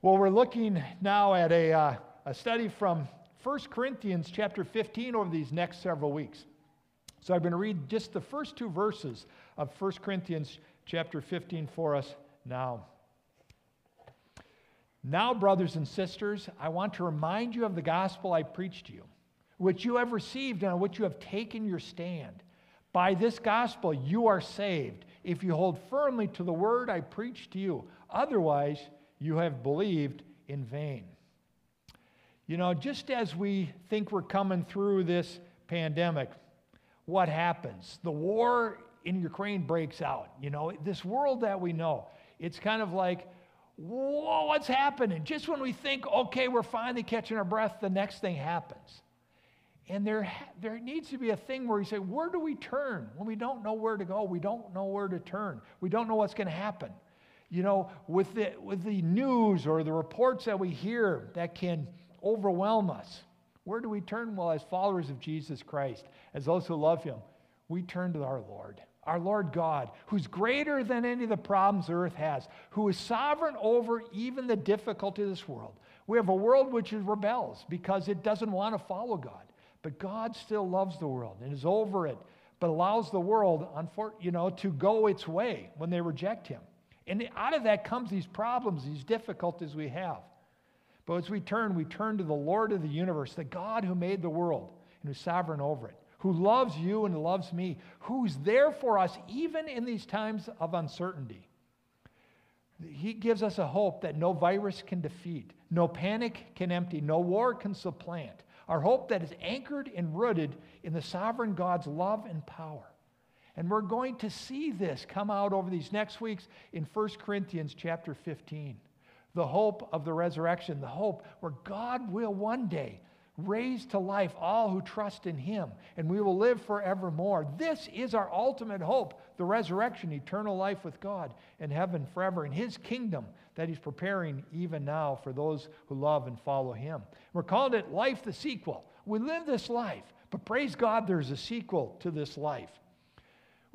Well, we're looking now at a, uh, a study from 1 Corinthians chapter 15 over these next several weeks. So I'm going to read just the first two verses of 1 Corinthians chapter 15 for us now. Now, brothers and sisters, I want to remind you of the gospel I preached to you, which you have received and on which you have taken your stand. By this gospel you are saved, if you hold firmly to the word I preached to you. Otherwise, you have believed in vain. You know, just as we think we're coming through this pandemic, what happens? The war in Ukraine breaks out. You know, this world that we know, it's kind of like, whoa, what's happening? Just when we think, okay, we're finally catching our breath, the next thing happens. And there, there needs to be a thing where you say, where do we turn? When we don't know where to go, we don't know where to turn. We don't know what's going to happen you know, with the, with the news or the reports that we hear that can overwhelm us, where do we turn? Well, as followers of Jesus Christ, as those who love Him, we turn to our Lord, our Lord God, who's greater than any of the problems earth has, who is sovereign over even the difficulty of this world. We have a world which rebels because it doesn't want to follow God. But God still loves the world and is over it, but allows the world, you know, to go its way when they reject Him. And out of that comes these problems, these difficulties we have. But as we turn, we turn to the Lord of the universe, the God who made the world and who's sovereign over it, who loves you and loves me, who's there for us even in these times of uncertainty. He gives us a hope that no virus can defeat, no panic can empty, no war can supplant. Our hope that is anchored and rooted in the sovereign God's love and power. And we're going to see this come out over these next weeks in 1 Corinthians chapter 15. The hope of the resurrection, the hope where God will one day raise to life all who trust in him, and we will live forevermore. This is our ultimate hope the resurrection, eternal life with God in heaven forever, in his kingdom that he's preparing even now for those who love and follow him. We're calling it life the sequel. We live this life, but praise God, there's a sequel to this life.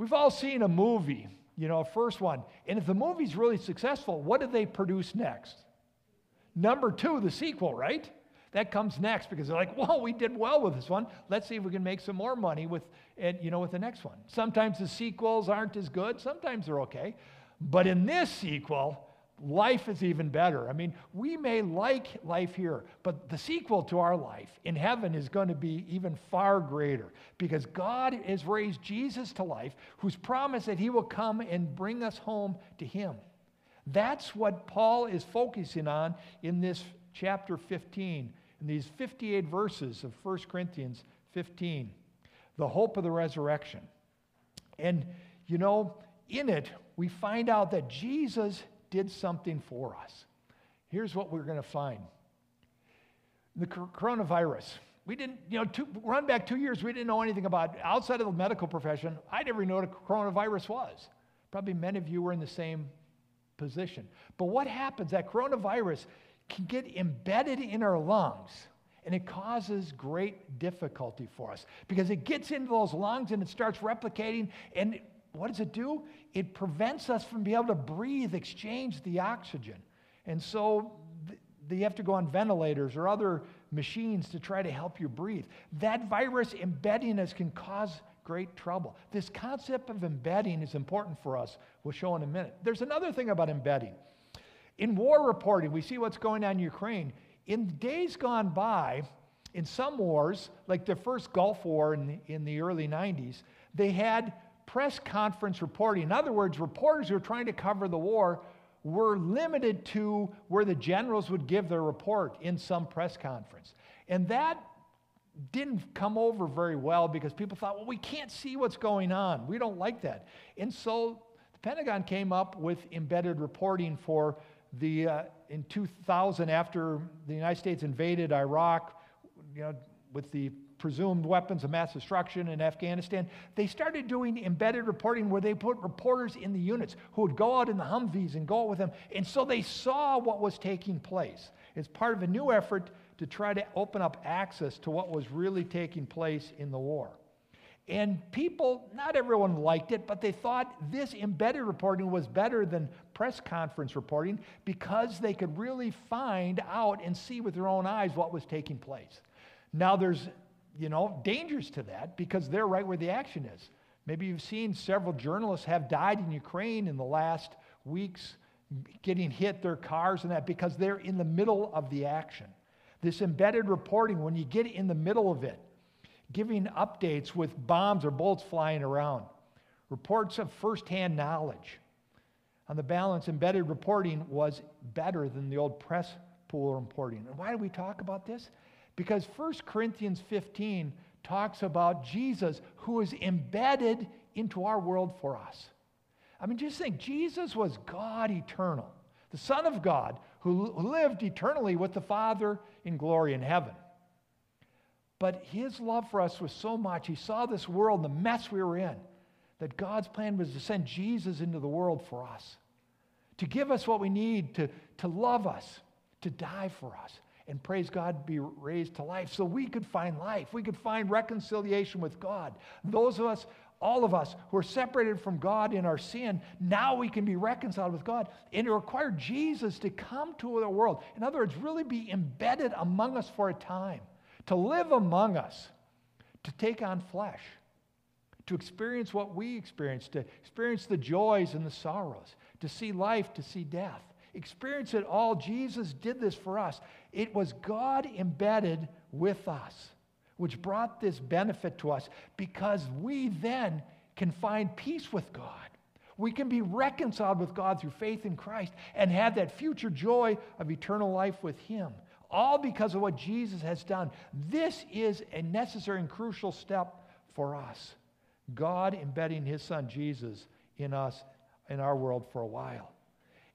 We've all seen a movie, you know, first one. And if the movie's really successful, what do they produce next? Number two, the sequel, right? That comes next because they're like, well, we did well with this one. Let's see if we can make some more money with, and, you know, with the next one. Sometimes the sequels aren't as good. Sometimes they're okay. But in this sequel, life is even better. I mean, we may like life here, but the sequel to our life in heaven is going to be even far greater because God has raised Jesus to life, who's promised that he will come and bring us home to him. That's what Paul is focusing on in this chapter 15, in these 58 verses of 1 Corinthians 15, the hope of the resurrection. And, you know, in it, we find out that Jesus did something for us. Here's what we're going to find the coronavirus. We didn't, you know, two, run back two years, we didn't know anything about outside of the medical profession. I never knew what a coronavirus was. Probably many of you were in the same position. But what happens? That coronavirus can get embedded in our lungs and it causes great difficulty for us because it gets into those lungs and it starts replicating and what does it do? It prevents us from being able to breathe, exchange the oxygen. And so th- you have to go on ventilators or other machines to try to help you breathe. That virus embedding us can cause great trouble. This concept of embedding is important for us. We'll show in a minute. There's another thing about embedding. In war reporting, we see what's going on in Ukraine. In days gone by, in some wars, like the first Gulf War in the, in the early 90s, they had press conference reporting. In other words, reporters who were trying to cover the war were limited to where the generals would give their report in some press conference. And that didn't come over very well because people thought, well, we can't see what's going on. We don't like that. And so the Pentagon came up with embedded reporting for the, uh, in 2000, after the United States invaded Iraq, you know, with the presumed weapons of mass destruction in Afghanistan, they started doing embedded reporting where they put reporters in the units who would go out in the Humvees and go out with them. And so they saw what was taking place. It's part of a new effort to try to open up access to what was really taking place in the war. And people, not everyone liked it, but they thought this embedded reporting was better than press conference reporting because they could really find out and see with their own eyes what was taking place. Now, there's, you know, dangers to that because they're right where the action is. Maybe you've seen several journalists have died in Ukraine in the last weeks, getting hit, their cars and that, because they're in the middle of the action. This embedded reporting, when you get in the middle of it, giving updates with bombs or bullets flying around, reports of firsthand knowledge. On the balance, embedded reporting was better than the old press pool reporting. And why do we talk about this? Because 1 Corinthians 15 talks about Jesus who is embedded into our world for us. I mean, just think Jesus was God eternal, the Son of God who lived eternally with the Father in glory in heaven. But his love for us was so much, he saw this world, the mess we were in, that God's plan was to send Jesus into the world for us, to give us what we need, to, to love us, to die for us and praise God, be raised to life so we could find life. We could find reconciliation with God. Those of us, all of us who are separated from God in our sin, now we can be reconciled with God. And it required Jesus to come to the world. In other words, really be embedded among us for a time, to live among us, to take on flesh, to experience what we experience, to experience the joys and the sorrows, to see life, to see death experience it all. Jesus did this for us. It was God embedded with us, which brought this benefit to us because we then can find peace with God. We can be reconciled with God through faith in Christ and have that future joy of eternal life with Him. All because of what Jesus has done. This is a necessary and crucial step for us. God embedding His Son Jesus in us, in our world for a while.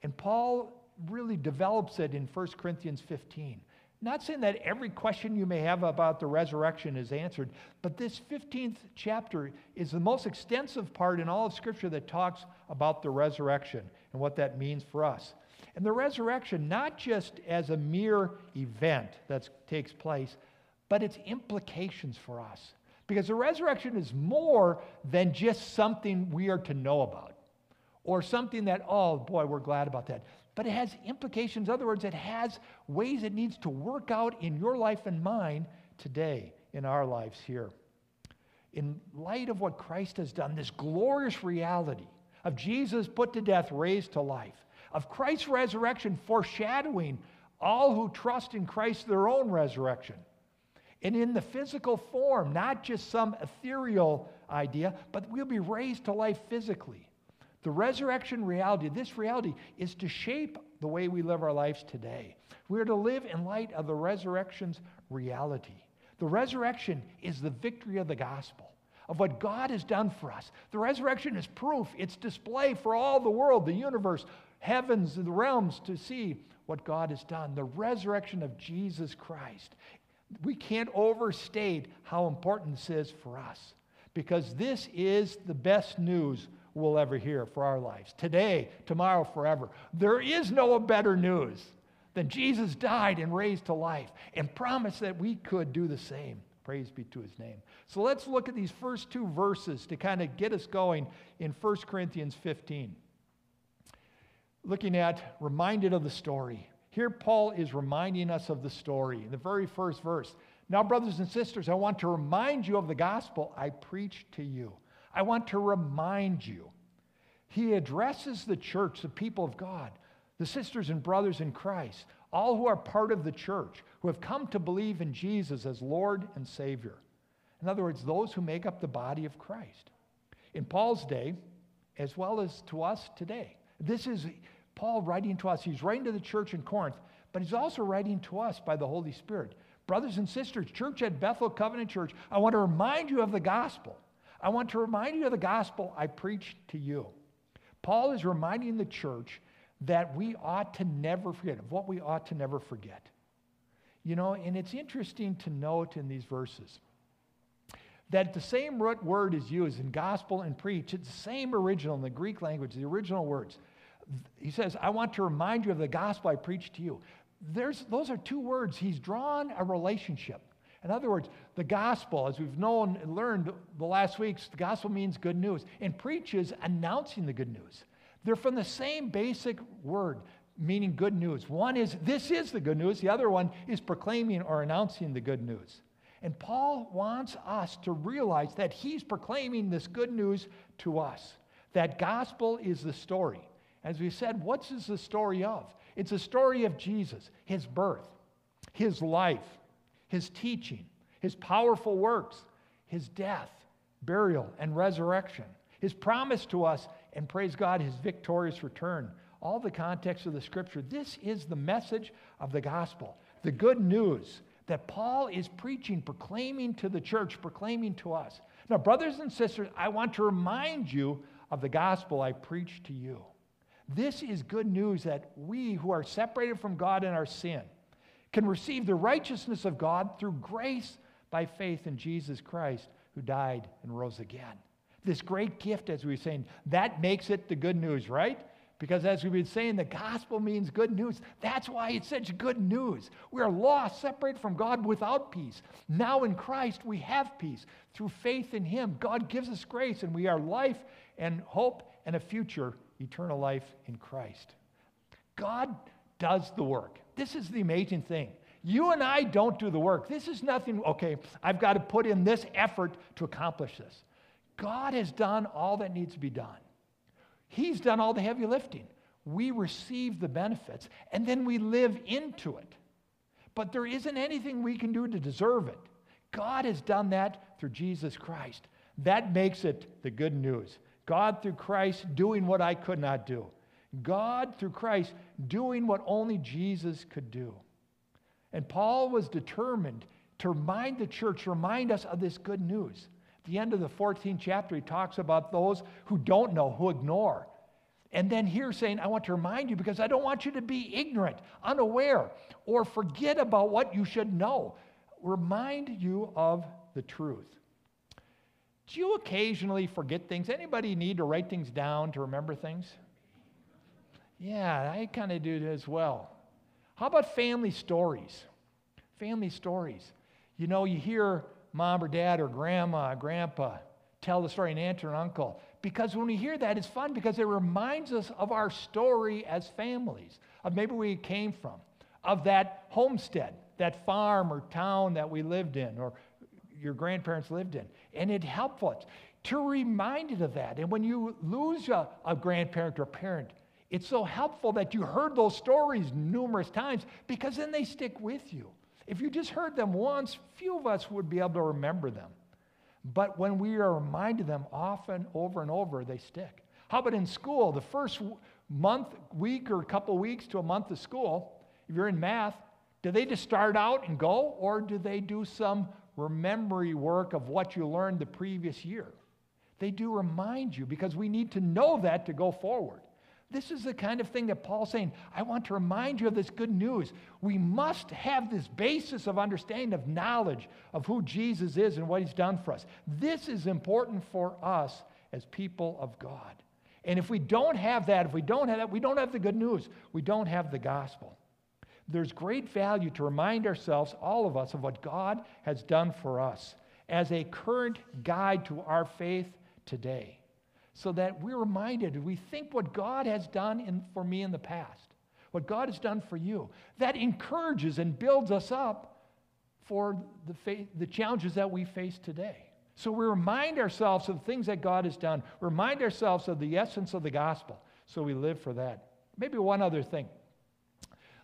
And Paul really develops it in 1 Corinthians 15. Not saying that every question you may have about the resurrection is answered, but this 15th chapter is the most extensive part in all of Scripture that talks about the resurrection and what that means for us. And the resurrection, not just as a mere event that takes place, but its implications for us. Because the resurrection is more than just something we are to know about or something that, oh boy, we're glad about that. But it has implications. In other words, it has ways it needs to work out in your life and mine today, in our lives here. In light of what Christ has done, this glorious reality of Jesus put to death, raised to life, of Christ's resurrection foreshadowing all who trust in Christ their own resurrection. And in the physical form, not just some ethereal idea, but we'll be raised to life physically. The resurrection reality, this reality, is to shape the way we live our lives today. We are to live in light of the resurrection's reality. The resurrection is the victory of the gospel, of what God has done for us. The resurrection is proof, it's display for all the world, the universe, heavens, and the realms to see what God has done. The resurrection of Jesus Christ. We can't overstate how important this is for us because this is the best news we'll ever hear for our lives. Today, tomorrow, forever. There is no better news than Jesus died and raised to life and promised that we could do the same. Praise be to his name. So let's look at these first two verses to kind of get us going in 1 Corinthians 15. Looking at reminded of the story. Here, Paul is reminding us of the story in the very first verse. Now, brothers and sisters, I want to remind you of the gospel I preached to you I want to remind you. He addresses the church, the people of God, the sisters and brothers in Christ, all who are part of the church, who have come to believe in Jesus as Lord and Savior. In other words, those who make up the body of Christ. In Paul's day, as well as to us today. This is Paul writing to us. He's writing to the church in Corinth, but he's also writing to us by the Holy Spirit. Brothers and sisters, church at Bethel Covenant Church, I want to remind you of the gospel. I want to remind you of the gospel I preached to you. Paul is reminding the church that we ought to never forget, of what we ought to never forget. You know, and it's interesting to note in these verses that the same root word is used in gospel and preach. It's the same original in the Greek language, the original words. He says, I want to remind you of the gospel I preached to you. There's, those are two words. He's drawn a relationship In other words, the gospel, as we've known and learned the last weeks, the gospel means good news, and preaches announcing the good news. They're from the same basic word, meaning good news. One is, this is the good news, the other one is proclaiming or announcing the good news. And Paul wants us to realize that he's proclaiming this good news to us. That gospel is the story. As we said, what's this the story of? It's a story of Jesus, his birth, his life, his teaching, his powerful works, his death, burial, and resurrection, his promise to us, and praise God, his victorious return. All the context of the scripture. This is the message of the gospel, the good news that Paul is preaching, proclaiming to the church, proclaiming to us. Now, brothers and sisters, I want to remind you of the gospel I preached to you. This is good news that we who are separated from God in our sin can receive the righteousness of God through grace by faith in Jesus Christ who died and rose again. This great gift, as we were saying, that makes it the good news, right? Because as we've been saying, the gospel means good news. That's why it's such good news. We are lost, separated from God without peace. Now in Christ, we have peace. Through faith in Him, God gives us grace, and we are life and hope and a future, eternal life in Christ. God does the work. This is the amazing thing. You and I don't do the work. This is nothing, okay, I've got to put in this effort to accomplish this. God has done all that needs to be done. He's done all the heavy lifting. We receive the benefits and then we live into it. But there isn't anything we can do to deserve it. God has done that through Jesus Christ. That makes it the good news. God through Christ doing what I could not do. God through Christ doing what only Jesus could do. And Paul was determined to remind the church, remind us of this good news At the end of the 14th chapter, he talks about those who don't know, who ignore. And then here saying, I want to remind you because I don't want you to be ignorant, unaware, or forget about what you should know. Remind you of the truth. Do you occasionally forget things? Anybody need to write things down to remember things? Yeah, I kind of do as well. How about family stories? Family stories. You know, you hear mom or dad or grandma, or grandpa tell the story, an aunt or an uncle. Because when we hear that, it's fun because it reminds us of our story as families, of maybe where we came from, of that homestead, that farm or town that we lived in, or your grandparents lived in. And it helps us to remind you of that. And when you lose a, a grandparent or a parent, it's so helpful that you heard those stories numerous times because then they stick with you. If you just heard them once, few of us would be able to remember them. But when we are reminded of them often, over and over, they stick. How about in school? The first month, week, or couple weeks to a month of school, if you're in math, do they just start out and go, or do they do some memory work of what you learned the previous year? They do remind you because we need to know that to go forward. This is the kind of thing that Paul's saying. I want to remind you of this good news. We must have this basis of understanding, of knowledge of who Jesus is and what he's done for us. This is important for us as people of God. And if we don't have that, if we don't have that, we don't have the good news. We don't have the gospel. There's great value to remind ourselves, all of us, of what God has done for us as a current guide to our faith today so that we're reminded, we think what God has done in, for me in the past, what God has done for you. That encourages and builds us up for the, the challenges that we face today. So we remind ourselves of the things that God has done, remind ourselves of the essence of the gospel, so we live for that. Maybe one other thing.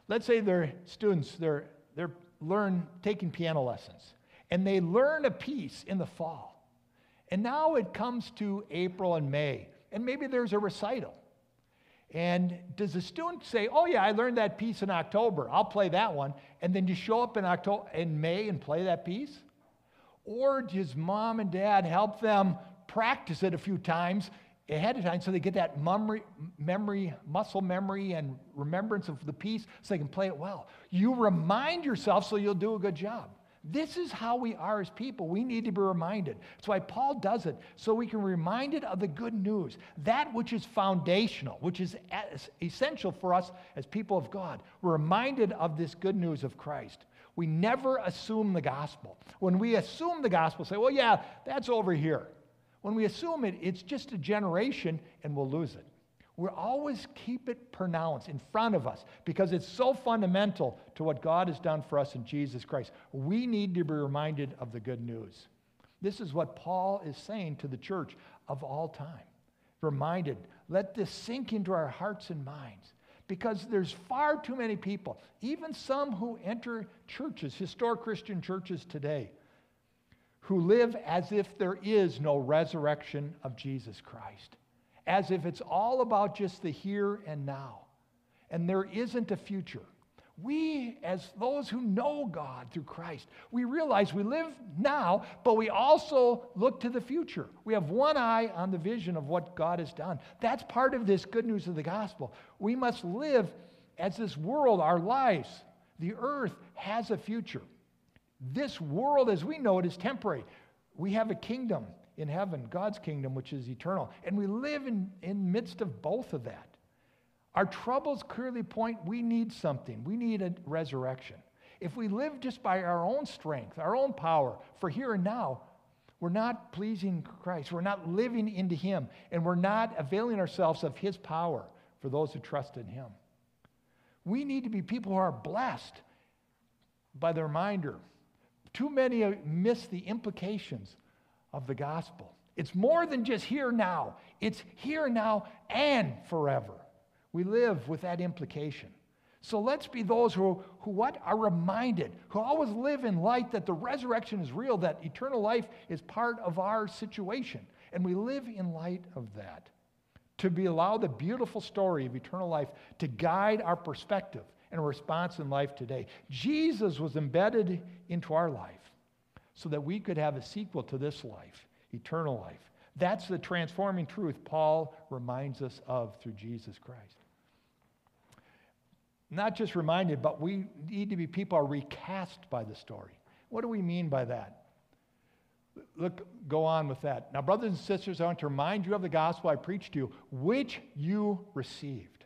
Let's say they're students, they're, they're learn taking piano lessons, and they learn a piece in the fall. And now it comes to April and May, and maybe there's a recital. And does the student say, "Oh yeah, I learned that piece in October. I'll play that one," and then you show up in October in May and play that piece? Or does mom and dad help them practice it a few times ahead of time so they get that memory, memory, muscle memory and remembrance of the piece so they can play it well? You remind yourself so you'll do a good job. This is how we are as people. We need to be reminded. That's why Paul does it, so we can be reminded of the good news, that which is foundational, which is essential for us as people of God. We're reminded of this good news of Christ. We never assume the gospel. When we assume the gospel, say, well, yeah, that's over here. When we assume it, it's just a generation and we'll lose it. We always keep it pronounced in front of us because it's so fundamental to what God has done for us in Jesus Christ. We need to be reminded of the good news. This is what Paul is saying to the church of all time. Reminded, let this sink into our hearts and minds because there's far too many people, even some who enter churches, historic Christian churches today, who live as if there is no resurrection of Jesus Christ as if it's all about just the here and now, and there isn't a future. We, as those who know God through Christ, we realize we live now, but we also look to the future. We have one eye on the vision of what God has done. That's part of this good news of the gospel. We must live as this world, our lives, the earth has a future. This world, as we know it, is temporary. We have a kingdom in heaven, God's kingdom, which is eternal. And we live in, in midst of both of that. Our troubles clearly point we need something. We need a resurrection. If we live just by our own strength, our own power for here and now, we're not pleasing Christ. We're not living into Him, and we're not availing ourselves of His power for those who trust in Him. We need to be people who are blessed by the reminder. Too many miss the implications of the gospel. It's more than just here now, it's here now and forever. We live with that implication. So let's be those who, who what are reminded, who always live in light that the resurrection is real, that eternal life is part of our situation. And we live in light of that. To be allowed the beautiful story of eternal life to guide our perspective and response in life today. Jesus was embedded into our life so that we could have a sequel to this life, eternal life. That's the transforming truth Paul reminds us of through Jesus Christ. Not just reminded, but we need to be people are recast by the story. What do we mean by that? Look, go on with that. Now, brothers and sisters, I want to remind you of the gospel I preached to you, which you received.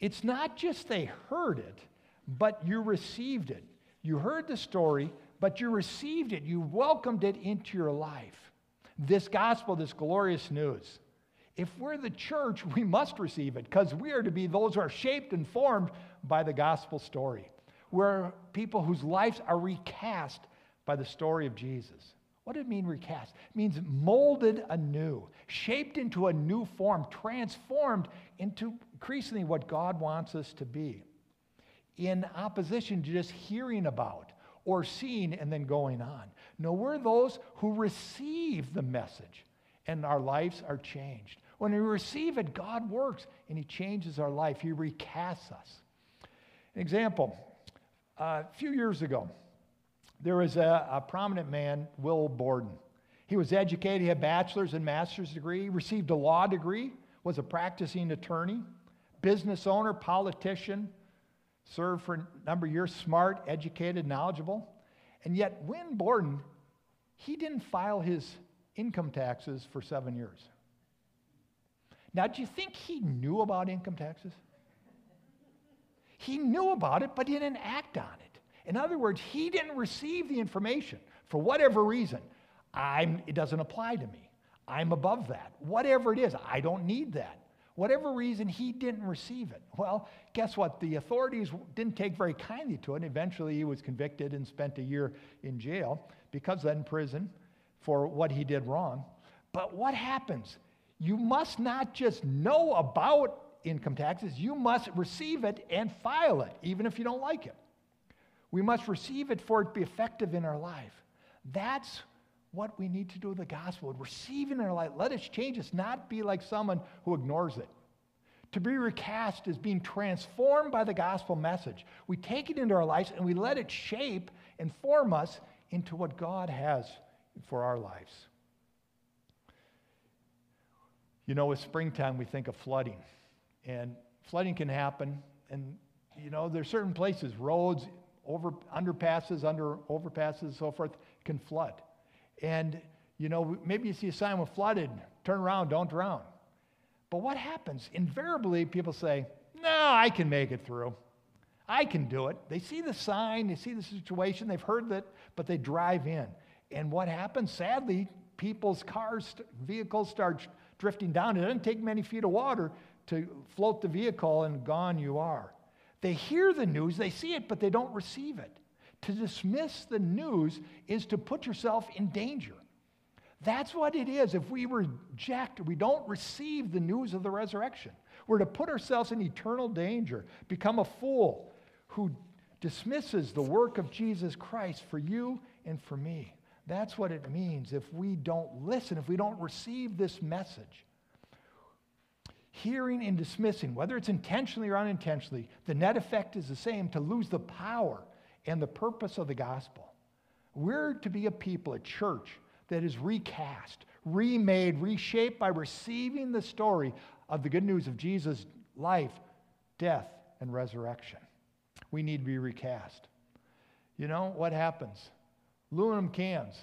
It's not just they heard it, but you received it. You heard the story, but you received it, you welcomed it into your life. This gospel, this glorious news. If we're the church, we must receive it because we are to be those who are shaped and formed by the gospel story. We're people whose lives are recast by the story of Jesus. What does it mean, recast? It means molded anew, shaped into a new form, transformed into increasingly what God wants us to be. In opposition to just hearing about or seeing and then going on. No, we're those who receive the message and our lives are changed. When we receive it, God works and He changes our life. He recasts us. An example uh, a few years ago, there was a, a prominent man, Win Borden. He was educated, he had a bachelor's and master's degree, received a law degree, was a practicing attorney, business owner, politician, served for a number of years, smart, educated, knowledgeable. And yet, Win Borden, he didn't file his income taxes for seven years. Now, do you think he knew about income taxes? He knew about it, but he didn't act on it. In other words, he didn't receive the information for whatever reason. I'm, it doesn't apply to me. I'm above that. Whatever it is, I don't need that whatever reason, he didn't receive it. Well, guess what? The authorities didn't take very kindly to it. And Eventually, he was convicted and spent a year in jail, because then prison for what he did wrong. But what happens? You must not just know about income taxes, you must receive it and file it, even if you don't like it. We must receive it for it to be effective in our life. That's what we need to do with the gospel. Receive in our life. Let us change us, not be like someone who ignores it. To be recast is being transformed by the gospel message. We take it into our lives and we let it shape and form us into what God has for our lives. You know, with springtime, we think of flooding. And flooding can happen. And, you know, there's certain places, roads, over underpasses, under overpasses, and so forth, can flood. And you know, maybe you see a sign with flooded, turn around, don't drown. But what happens? Invariably, people say, No, I can make it through. I can do it. They see the sign, they see the situation, they've heard that, but they drive in. And what happens? Sadly, people's cars, vehicles start drifting down. It doesn't take many feet of water to float the vehicle, and gone you are. They hear the news, they see it, but they don't receive it. To dismiss the news is to put yourself in danger. That's what it is. If we reject, we don't receive the news of the resurrection. We're to put ourselves in eternal danger, become a fool who dismisses the work of Jesus Christ for you and for me. That's what it means if we don't listen, if we don't receive this message. Hearing and dismissing, whether it's intentionally or unintentionally, the net effect is the same to lose the power and the purpose of the gospel. We're to be a people, a church that is recast, remade, reshaped by receiving the story of the good news of Jesus' life, death, and resurrection. We need to be recast. You know what happens? Aluminum cans,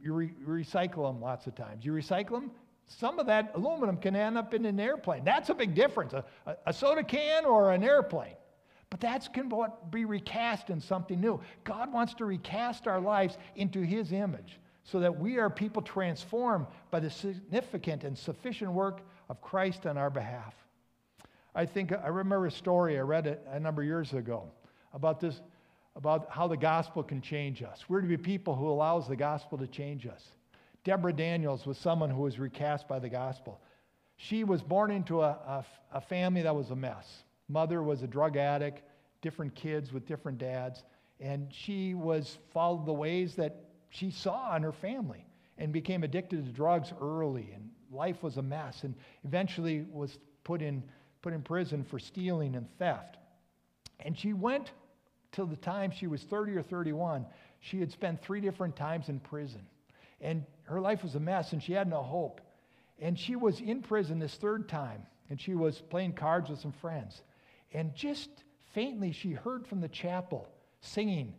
you re- recycle them lots of times. You recycle them, some of that aluminum can end up in an airplane. That's a big difference a, a, a soda can or an airplane. But that's can be recast in something new. God wants to recast our lives into His image so that we are people transformed by the significant and sufficient work of Christ on our behalf. I think I remember a story I read it a number of years ago about this about how the gospel can change us. We're to be people who allows the gospel to change us. Deborah Daniels was someone who was recast by the gospel. She was born into a, a, a family that was a mess. Mother was a drug addict, different kids with different dads, and she was followed the ways that she saw in her family and became addicted to drugs early and life was a mess and eventually was put in, put in prison for stealing and theft. And she went till the time she was 30 or 31. She had spent three different times in prison. And her life was a mess and she had no hope. And she was in prison this third time and she was playing cards with some friends. And just faintly, she heard from the chapel singing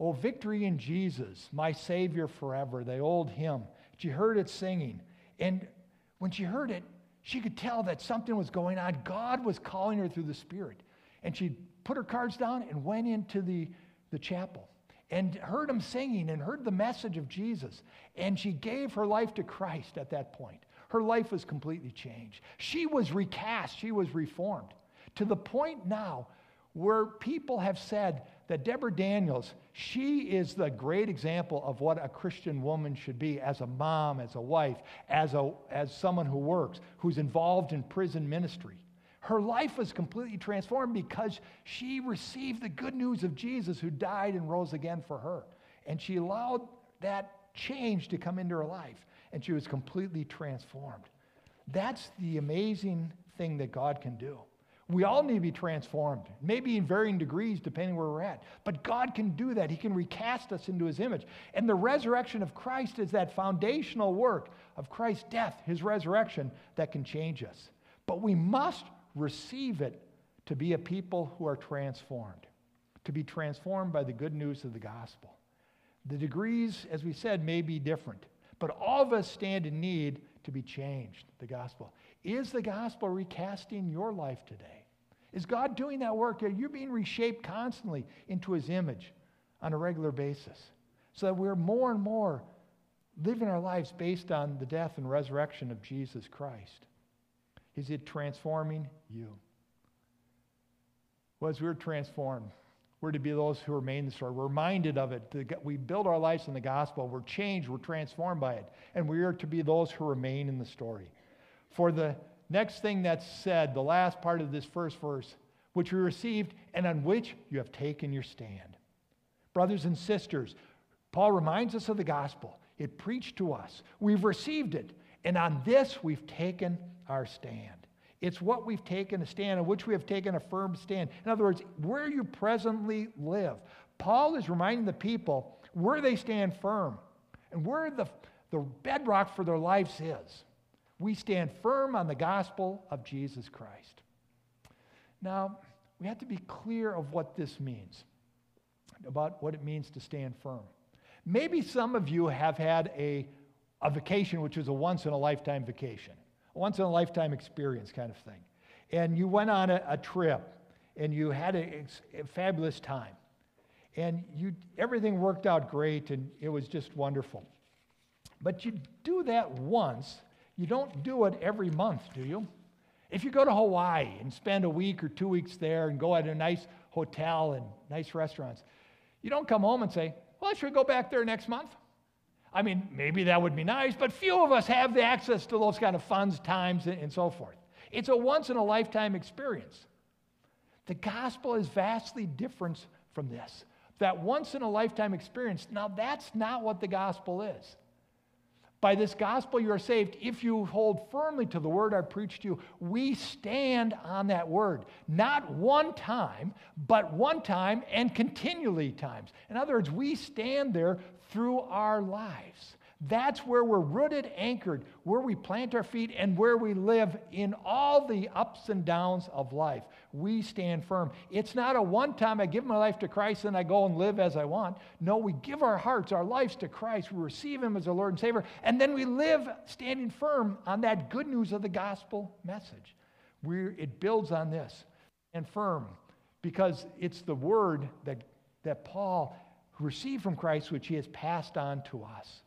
Oh, victory in Jesus, my Savior forever, the old hymn. She heard it singing. And when she heard it, she could tell that something was going on. God was calling her through the Spirit. And she put her cards down and went into the, the chapel and heard him singing and heard the message of Jesus. And she gave her life to Christ at that point. Her life was completely changed. She was recast, she was reformed to the point now where people have said that Deborah Daniels, she is the great example of what a Christian woman should be as a mom, as a wife, as, a, as someone who works, who's involved in prison ministry. Her life was completely transformed because she received the good news of Jesus who died and rose again for her. And she allowed that change to come into her life, and she was completely transformed. That's the amazing thing that God can do. We all need to be transformed, maybe in varying degrees depending where we're at. But God can do that. He can recast us into his image. And the resurrection of Christ is that foundational work of Christ's death, his resurrection, that can change us. But we must receive it to be a people who are transformed, to be transformed by the good news of the gospel. The degrees, as we said, may be different, but all of us stand in need to be changed, the gospel. Is the gospel recasting your life today? Is God doing that work? You're being reshaped constantly into his image on a regular basis so that we're more and more living our lives based on the death and resurrection of Jesus Christ. Is it transforming you? Well, as we're transformed, we're to be those who remain in the story. We're reminded of it. We build our lives in the gospel. We're changed. We're transformed by it. And we are to be those who remain in the story. For the next thing that's said, the last part of this first verse, which we received and on which you have taken your stand. Brothers and sisters, Paul reminds us of the gospel. It preached to us. We've received it. And on this we've taken our stand. It's what we've taken a stand on which we have taken a firm stand. In other words, where you presently live. Paul is reminding the people where they stand firm and where the, the bedrock for their lives is. We stand firm on the gospel of Jesus Christ. Now, we have to be clear of what this means. about what it means to stand firm. Maybe some of you have had a, a vacation which was a once in a lifetime vacation, a once in a lifetime experience kind of thing. And you went on a, a trip and you had a, a fabulous time. And you, everything worked out great and it was just wonderful. But you do that once, you don't do it every month, do you? If you go to Hawaii and spend a week or two weeks there and go at a nice hotel and nice restaurants, you don't come home and say, well, I should go back there next month? I mean, maybe that would be nice, but few of us have the access to those kind of funds, times, and so forth. It's a once in a lifetime experience. The gospel is vastly different from this. That once in a lifetime experience, now that's not what the gospel is. By this gospel, you are saved if you hold firmly to the word I preached to you. We stand on that word, not one time, but one time and continually times. In other words, we stand there through our lives. That's where we're rooted, anchored, where we plant our feet, and where we live in all the ups and downs of life. We stand firm. It's not a one time I give my life to Christ and I go and live as I want. No, we give our hearts, our lives to Christ. We receive Him as our Lord and Savior, and then we live standing firm on that good news of the gospel message. We're, it builds on this and firm because it's the word that, that Paul received from Christ, which he has passed on to us.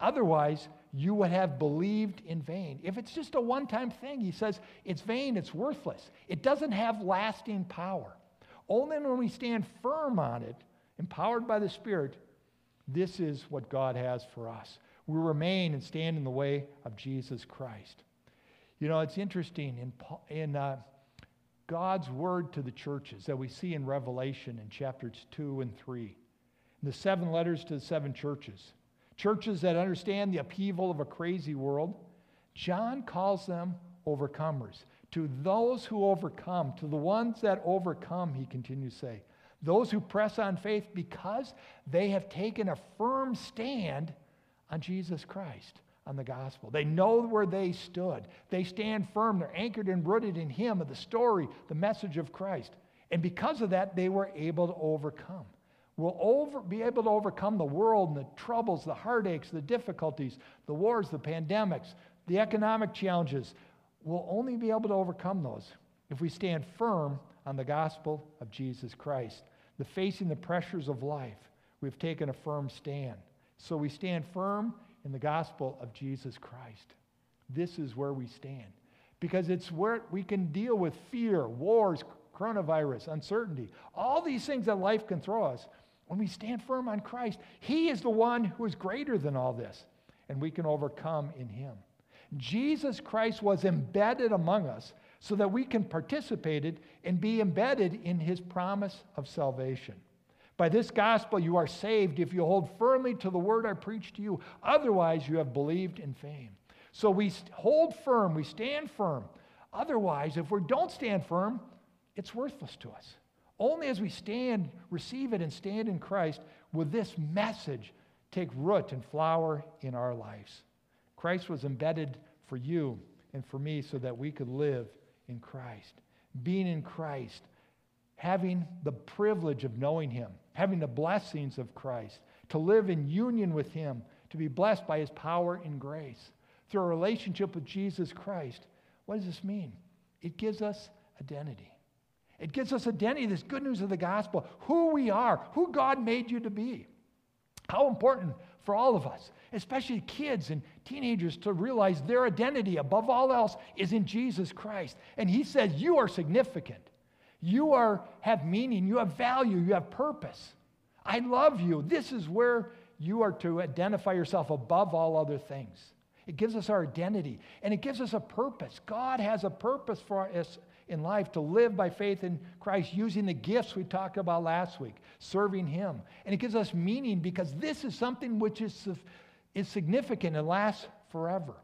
Otherwise, you would have believed in vain. If it's just a one time thing, he says it's vain, it's worthless. It doesn't have lasting power. Only when we stand firm on it, empowered by the Spirit, this is what God has for us. We remain and stand in the way of Jesus Christ. You know, it's interesting in, in uh, God's word to the churches that we see in Revelation in chapters 2 and 3, in the seven letters to the seven churches churches that understand the upheaval of a crazy world, John calls them overcomers. To those who overcome, to the ones that overcome, he continues to say, those who press on faith because they have taken a firm stand on Jesus Christ, on the gospel. They know where they stood. They stand firm. They're anchored and rooted in Him, of the story, the message of Christ. And because of that, they were able to overcome will over, be able to overcome the world and the troubles, the heartaches, the difficulties, the wars, the pandemics, the economic challenges. We'll only be able to overcome those if we stand firm on the gospel of Jesus Christ. The facing the pressures of life, we've taken a firm stand. So we stand firm in the gospel of Jesus Christ. This is where we stand because it's where we can deal with fear, wars, coronavirus, uncertainty, all these things that life can throw us. When we stand firm on Christ, He is the one who is greater than all this, and we can overcome in Him. Jesus Christ was embedded among us so that we can participate in and be embedded in His promise of salvation. By this gospel, you are saved if you hold firmly to the word I preach to you. Otherwise, you have believed in vain. So we hold firm, we stand firm. Otherwise, if we don't stand firm, it's worthless to us. Only as we stand, receive it, and stand in Christ will this message take root and flower in our lives. Christ was embedded for you and for me so that we could live in Christ. Being in Christ, having the privilege of knowing Him, having the blessings of Christ, to live in union with Him, to be blessed by His power and grace. Through a relationship with Jesus Christ, what does this mean? It gives us identity. It gives us identity, this good news of the gospel, who we are, who God made you to be. How important for all of us, especially kids and teenagers, to realize their identity above all else is in Jesus Christ. And He says, You are significant. You are, have meaning, you have value, you have purpose. I love you. This is where you are to identify yourself above all other things. It gives us our identity and it gives us a purpose. God has a purpose for us in life to live by faith in Christ using the gifts we talked about last week, serving Him. And it gives us meaning because this is something which is, is significant and lasts forever.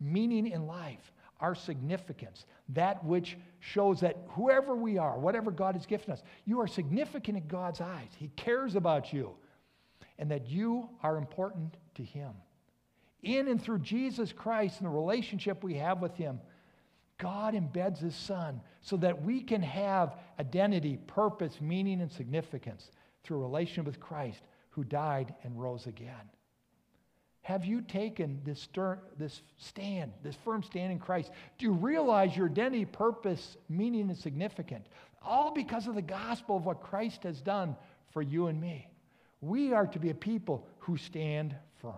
Meaning in life, our significance, that which shows that whoever we are, whatever God has given us, you are significant in God's eyes. He cares about you and that you are important to Him. In and through Jesus Christ and the relationship we have with Him, God embeds His Son so that we can have identity, purpose, meaning, and significance through a relationship with Christ who died and rose again. Have you taken this, this stand, this firm stand in Christ? Do you realize your identity, purpose, meaning, and significance? All because of the gospel of what Christ has done for you and me. We are to be a people who stand firm,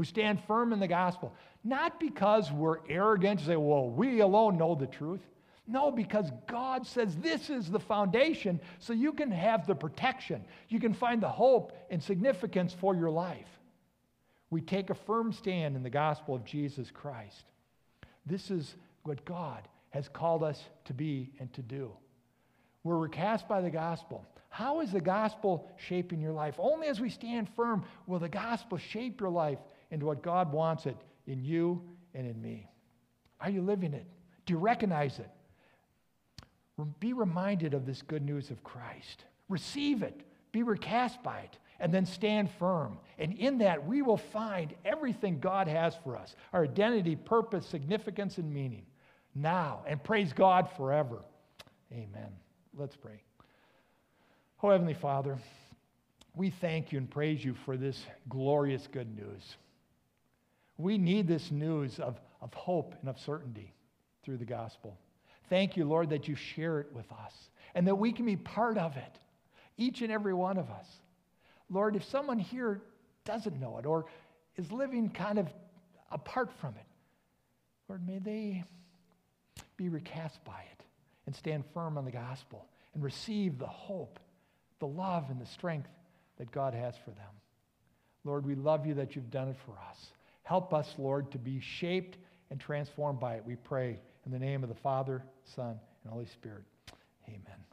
who stand firm in the gospel, not because we're arrogant to say, well, we alone know the truth. No, because God says this is the foundation so you can have the protection. You can find the hope and significance for your life. We take a firm stand in the gospel of Jesus Christ. This is what God has called us to be and to do. We're recast by the gospel. How is the gospel shaping your life? Only as we stand firm will the gospel shape your life into what God wants it in you and in me. Are you living it? Do you recognize it? Be reminded of this good news of Christ. Receive it. Be recast by it. And then stand firm. And in that, we will find everything God has for us our identity, purpose, significance, and meaning now. And praise God forever. Amen. Let's pray. Oh, Heavenly Father, we thank you and praise you for this glorious good news. We need this news of, of hope and of certainty through the gospel. Thank you, Lord, that you share it with us and that we can be part of it, each and every one of us. Lord, if someone here doesn't know it or is living kind of apart from it, Lord, may they be recast by it and stand firm on the gospel and receive the hope, the love, and the strength that God has for them. Lord, we love you that you've done it for us. Help us, Lord, to be shaped and transformed by it, we pray. In the name of the Father, Son, and Holy Spirit. Amen.